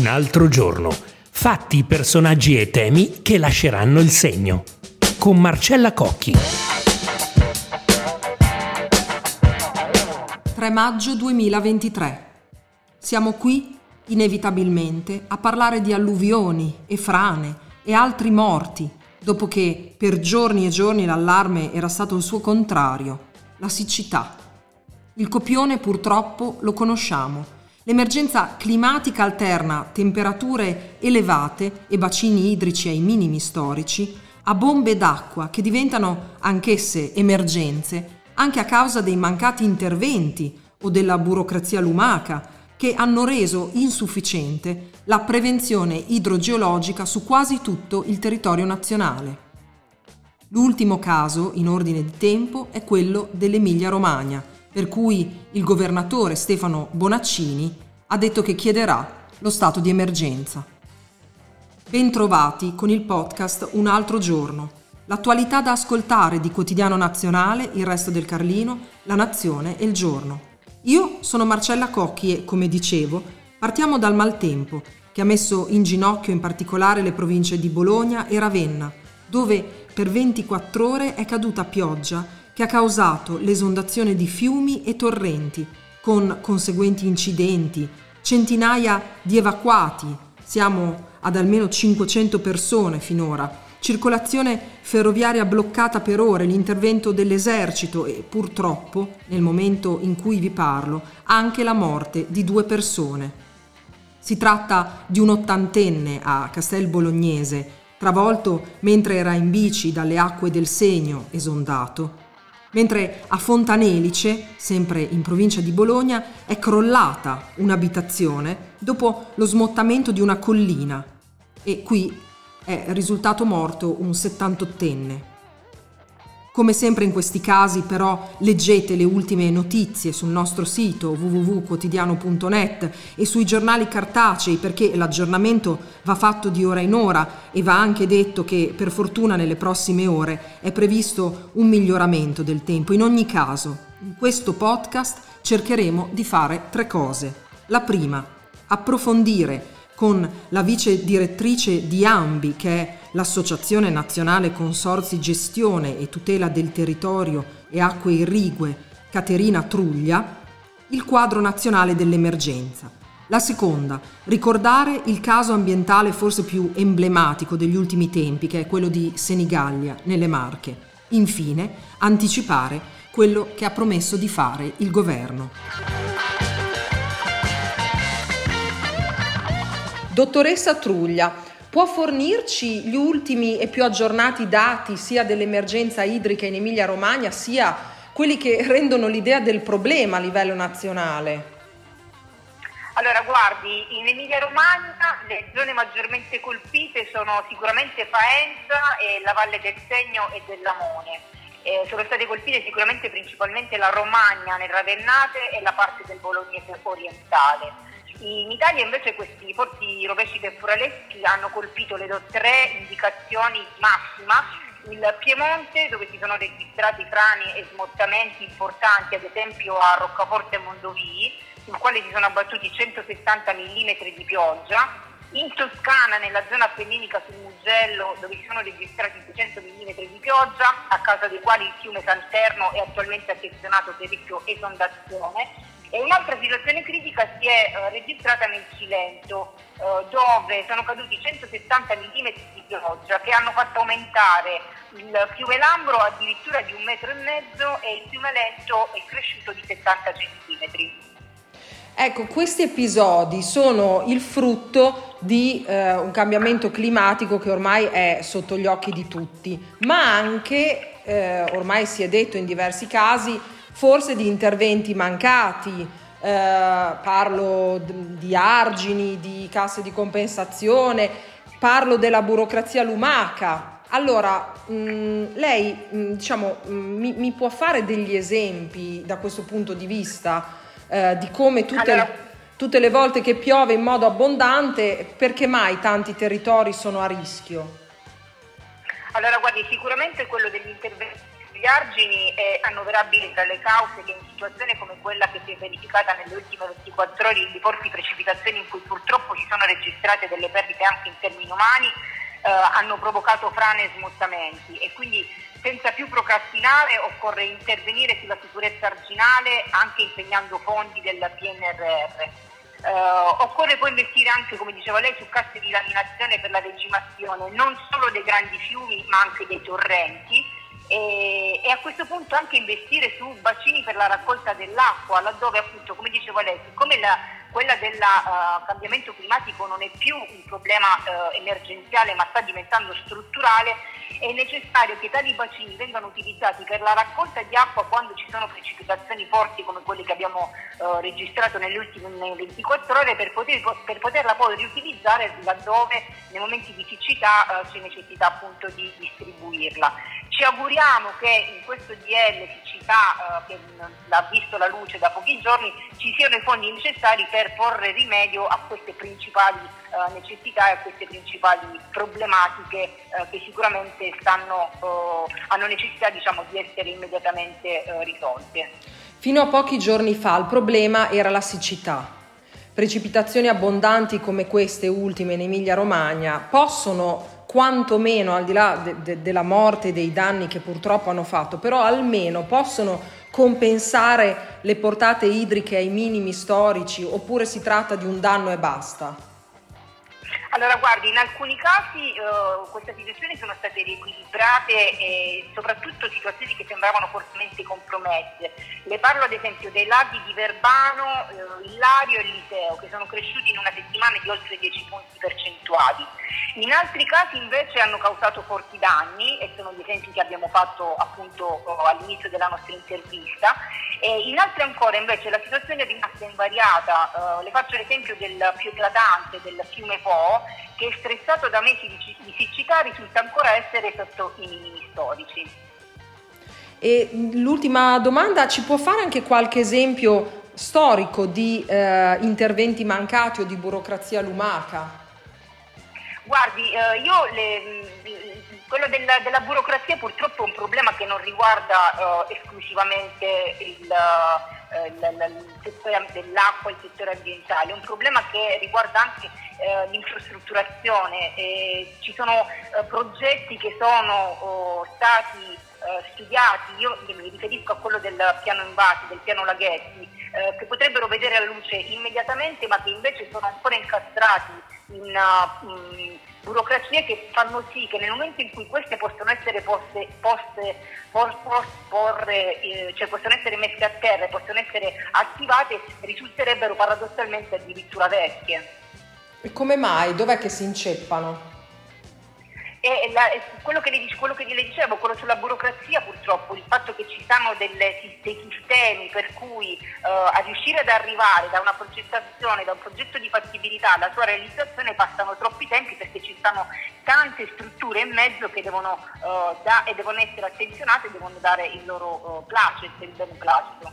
Un altro giorno. Fatti, personaggi e temi che lasceranno il segno. Con Marcella Cocchi. 3 maggio 2023. Siamo qui, inevitabilmente, a parlare di alluvioni e frane e altri morti, dopo che per giorni e giorni l'allarme era stato il suo contrario, la siccità. Il copione purtroppo lo conosciamo L'emergenza climatica alterna temperature elevate e bacini idrici ai minimi storici a bombe d'acqua che diventano anch'esse emergenze anche a causa dei mancati interventi o della burocrazia lumaca che hanno reso insufficiente la prevenzione idrogeologica su quasi tutto il territorio nazionale. L'ultimo caso, in ordine di tempo, è quello dell'Emilia-Romagna, per cui il governatore Stefano Bonaccini ha detto che chiederà lo stato di emergenza. Bentrovati con il podcast Un altro giorno, l'attualità da ascoltare di Quotidiano Nazionale, Il Resto del Carlino, La Nazione e Il Giorno. Io sono Marcella Cocchi e, come dicevo, partiamo dal maltempo, che ha messo in ginocchio in particolare le province di Bologna e Ravenna, dove per 24 ore è caduta pioggia che ha causato l'esondazione di fiumi e torrenti, con conseguenti incidenti, centinaia di evacuati, siamo ad almeno 500 persone finora, circolazione ferroviaria bloccata per ore, l'intervento dell'esercito e purtroppo, nel momento in cui vi parlo, anche la morte di due persone. Si tratta di un ottantenne a Castel Bolognese, travolto mentre era in bici dalle acque del Segno, esondato, mentre a Fontanelice, sempre in provincia di Bologna, è crollata un'abitazione dopo lo smottamento di una collina e qui è risultato morto un 78enne. Come sempre in questi casi però leggete le ultime notizie sul nostro sito www.quotidiano.net e sui giornali cartacei perché l'aggiornamento va fatto di ora in ora e va anche detto che per fortuna nelle prossime ore è previsto un miglioramento del tempo. In ogni caso, in questo podcast cercheremo di fare tre cose. La prima, approfondire con la vice direttrice di AMBI, che è l'Associazione Nazionale Consorzi Gestione e Tutela del Territorio e Acque Irrigue, Caterina Truglia, il quadro nazionale dell'emergenza. La seconda, ricordare il caso ambientale forse più emblematico degli ultimi tempi, che è quello di Senigallia, nelle Marche. Infine, anticipare quello che ha promesso di fare il governo. Dottoressa Truglia, può fornirci gli ultimi e più aggiornati dati sia dell'emergenza idrica in Emilia-Romagna sia quelli che rendono l'idea del problema a livello nazionale? Allora, guardi, in Emilia-Romagna le zone maggiormente colpite sono sicuramente Faenza e la Valle del Segno e dell'Amone. Eh, sono state colpite sicuramente principalmente la Romagna nel Ravennate e la parte del Bolognese orientale. In Italia invece questi forti rovesci temporaleschi hanno colpito le tre indicazioni massima, il Piemonte dove si sono registrati frane e smottamenti importanti, ad esempio a Roccaforte e Mondovì, sul quale si sono abbattuti 160 mm di pioggia, in Toscana, nella zona appenninica sul Mugello, dove si sono registrati 200 mm di pioggia, a causa dei quali il fiume Santerno è attualmente attenzionato per rischio esondazione, e un'altra situazione critica si è uh, registrata nel Cilento, uh, dove sono caduti 170 mm di pioggia che hanno fatto aumentare il fiume Lambro addirittura di un metro e mezzo e il fiume Lento è cresciuto di 70 cm. Ecco, questi episodi sono il frutto di eh, un cambiamento climatico che ormai è sotto gli occhi di tutti, ma anche, eh, ormai si è detto in diversi casi, forse di interventi mancati, eh, parlo di argini, di casse di compensazione, parlo della burocrazia lumaca. Allora, mh, mm, lei mh, mm, diciamo, mh, mm, mi, mi, può fare degli esempi da questo punto di vista eh, di come tutte, allora. tutte le volte che piove in modo abbondante, perché mai tanti territori sono a rischio? Allora, guardi, sicuramente quello degli interventi Gli argini è annoverabile tra le cause che in situazione come quella che si è verificata nelle ultime 24 ore in forti precipitazioni in cui purtroppo si sono registrate delle perdite anche in termini umani, eh, hanno provocato frane e smottamenti e quindi senza più procrastinare occorre intervenire sulla sicurezza arginale anche impegnando fondi del PNRR. Uh, occorre poi investire anche, come diceva lei, su casse di laminazione per la regimazione non solo dei grandi fiumi ma anche dei torrenti e, e, a questo punto anche investire su bacini per la raccolta dell'acqua, laddove appunto, come diceva lei, siccome la, quella del uh, cambiamento climatico non è più un problema uh, emergenziale ma sta diventando strutturale, è necessario che tali bacini vengano utilizzati per la raccolta di acqua quando ci sono precipitazioni forti come quelle che abbiamo uh, registrato nelle ultime 24 ore per, poter, per, poterla poi riutilizzare laddove nei momenti di siccità c'è necessità appunto di distribuirla. Ci auguriamo che in questo DL siccità che ha visto la luce da pochi giorni ci siano i fondi necessari per per porre rimedio a queste principali eh, necessità e a queste principali problematiche eh, che sicuramente stanno, eh, hanno necessità diciamo, di essere immediatamente eh, risolte. Fino a pochi giorni fa il problema era la siccità. Precipitazioni abbondanti come queste ultime in Emilia-Romagna possono quantomeno al di là de- de- della morte e dei danni che purtroppo hanno fatto, però almeno possono compensare le portate idriche ai minimi storici oppure si tratta di un danno e basta? Allora, guardi, in alcuni casi uh, queste situazioni sono state riequilibrate e soprattutto situazioni che sembravano fortemente compromesse. Le parlo ad esempio dei laghi di Verbano, uh, il Lario e Liseo, che sono cresciuti in una settimana di oltre 10 punti percentuali. In altri casi invece hanno causato forti danni e sono gli esempi che abbiamo fatto appunto uh, all'inizio della nostra intervista. E in altri ancora invece la situazione è rimasta invariata. le faccio l'esempio del più eclatante del fiume Po, che stressato da mesi di siccità risulta ancora essere sotto i minimi storici. E l'ultima domanda, ci può fare anche qualche esempio storico di eh, interventi mancati o di burocrazia lumaca? Guardi, eh, io le, quello della, della, burocrazia purtroppo è un problema che non riguarda eh, esclusivamente il, eh, il, il, settore dell'acqua, il settore ambientale, è un problema che riguarda anche eh, l'infrastrutturazione. ci sono eh, progetti che sono oh, stati eh, studiati, io mi riferisco a quello del piano Invasi, del piano Laghetti, eh, che potrebbero vedere la luce immediatamente ma che invece sono ancora incastrati in uh, burocrazie che fanno sì che nel momento in cui queste possono essere poste, poste por, por, porre, eh, cioè possono essere messe a terra e possono essere attivate, risulterebbero paradossalmente addirittura vecchie. E come mai? Dov'è che si inceppano? E la, quello, che le, quello, che le, dicevo, quello sulla burocrazia purtroppo, il fatto che ci siano delle, dei sistemi per cui uh, a riuscire ad arrivare da una progettazione, da un progetto di fattibilità alla sua realizzazione passano troppi tempi perché ci stanno tante strutture in mezzo che devono, uh, da, e devono essere attenzionate e devono dare il loro uh, placet, il beneplacito.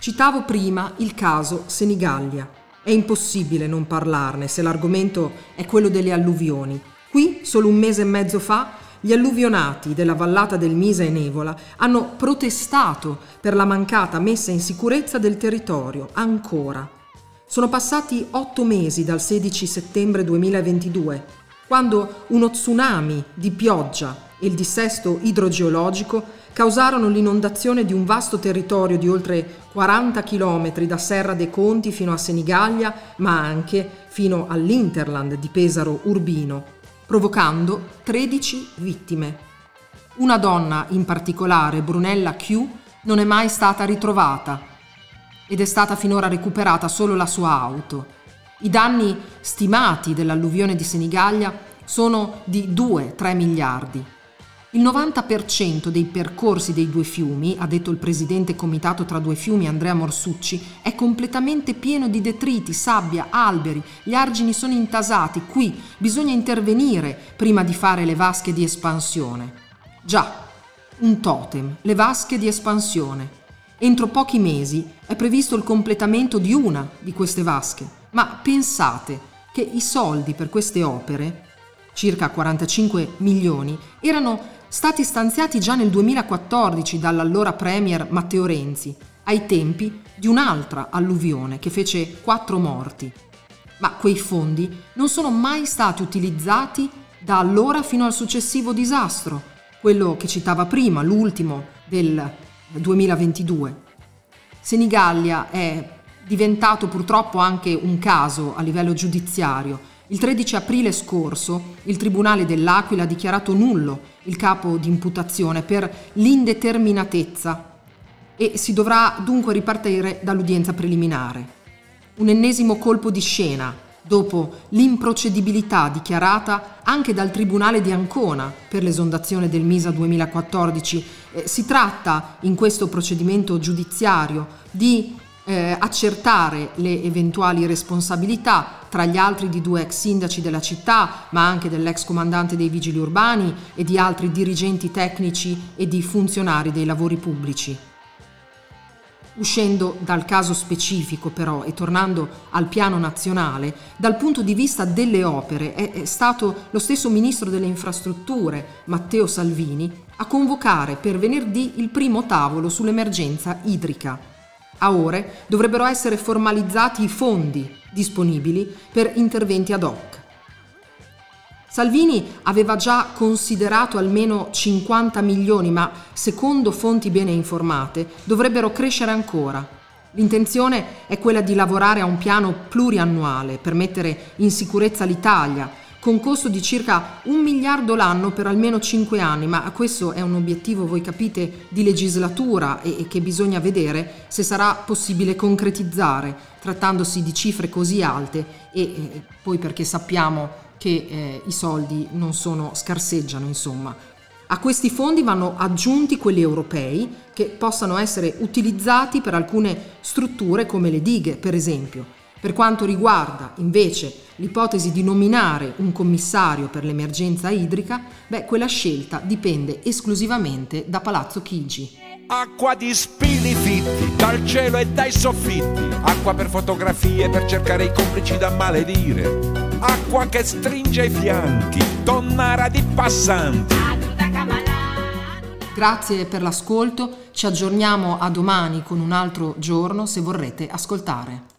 Citavo prima il caso Senigallia. È impossibile non parlarne se l'argomento è quello delle alluvioni. Qui, solo un mese e mezzo fa, gli alluvionati della vallata del Misa e Nevola hanno protestato per la mancata messa in sicurezza del territorio, ancora. Sono passati otto mesi dal 16 settembre 2022, quando uno tsunami di pioggia e il dissesto idrogeologico causarono l'inondazione di un vasto territorio di oltre 40 km da Serra dei Conti fino a Senigallia, ma anche fino all'Interland di Pesaro Urbino, provocando 13 vittime. Una donna in particolare, Brunella Q, non è mai stata ritrovata ed è stata finora recuperata solo la sua auto. I danni stimati dell'alluvione di Senigallia sono di 2-3 miliardi. Il 90% dei percorsi dei due fiumi, ha detto il presidente comitato tra due fiumi Andrea Morsucci, è completamente pieno di detriti, sabbia, alberi, gli argini sono intasati, qui bisogna intervenire prima di fare le vasche di espansione. Già, un totem, le vasche di espansione. Entro pochi mesi è previsto il completamento di una di queste vasche, ma pensate che i soldi per queste opere circa 45 milioni, erano stati stanziati già nel 2014 dall'allora Premier Matteo Renzi, ai tempi di un'altra alluvione che fece quattro morti. Ma quei fondi non sono mai stati utilizzati da allora fino al successivo disastro, quello che citava prima, l'ultimo del 2022. Senigallia è diventato purtroppo anche un caso a livello giudiziario il 13 aprile scorso il Tribunale dell'Aquila ha dichiarato nullo il capo di imputazione per l'indeterminatezza e si dovrà dunque ripartire dall'udienza preliminare. Un ennesimo colpo di scena dopo l'improcedibilità dichiarata anche dal Tribunale di Ancona per l'esondazione del MISA 2014. Eh, si tratta in questo procedimento giudiziario di eh, accertare le eventuali responsabilità, tra gli altri di due ex sindaci della città, ma anche dell'ex comandante dei vigili urbani e di altri dirigenti tecnici e di funzionari dei lavori pubblici. Uscendo dal caso specifico però e tornando al piano nazionale, dal punto di vista delle opere è stato lo stesso ministro delle infrastrutture, Matteo Salvini, a convocare per venerdì il primo tavolo sull'emergenza idrica a ore dovrebbero essere formalizzati i fondi disponibili per interventi ad hoc. Salvini aveva già considerato almeno 50 milioni, ma secondo fonti bene informate dovrebbero crescere ancora. L'intenzione è quella di lavorare a un piano pluriannuale per mettere in sicurezza l'Italia, con costo di circa un miliardo l'anno per almeno cinque anni, ma questo è un obiettivo, voi capite, di legislatura e, e che bisogna vedere se sarà possibile concretizzare, trattandosi di cifre così alte e, e poi perché sappiamo che eh, i soldi non sono, scarseggiano, insomma. A questi fondi vanno aggiunti quelli europei che possano essere utilizzati per alcune strutture come le dighe, per esempio. Per quanto riguarda invece l'ipotesi di nominare un commissario per l'emergenza idrica, beh, quella scelta dipende esclusivamente da Palazzo Chigi. Acqua di spilli fitti, dal cielo e dai soffitti, acqua per fotografie per cercare i complici da maledire, acqua che stringe i fianchi, tonnara di passanti. Grazie per l'ascolto, ci aggiorniamo a domani con un altro giorno se vorrete ascoltare.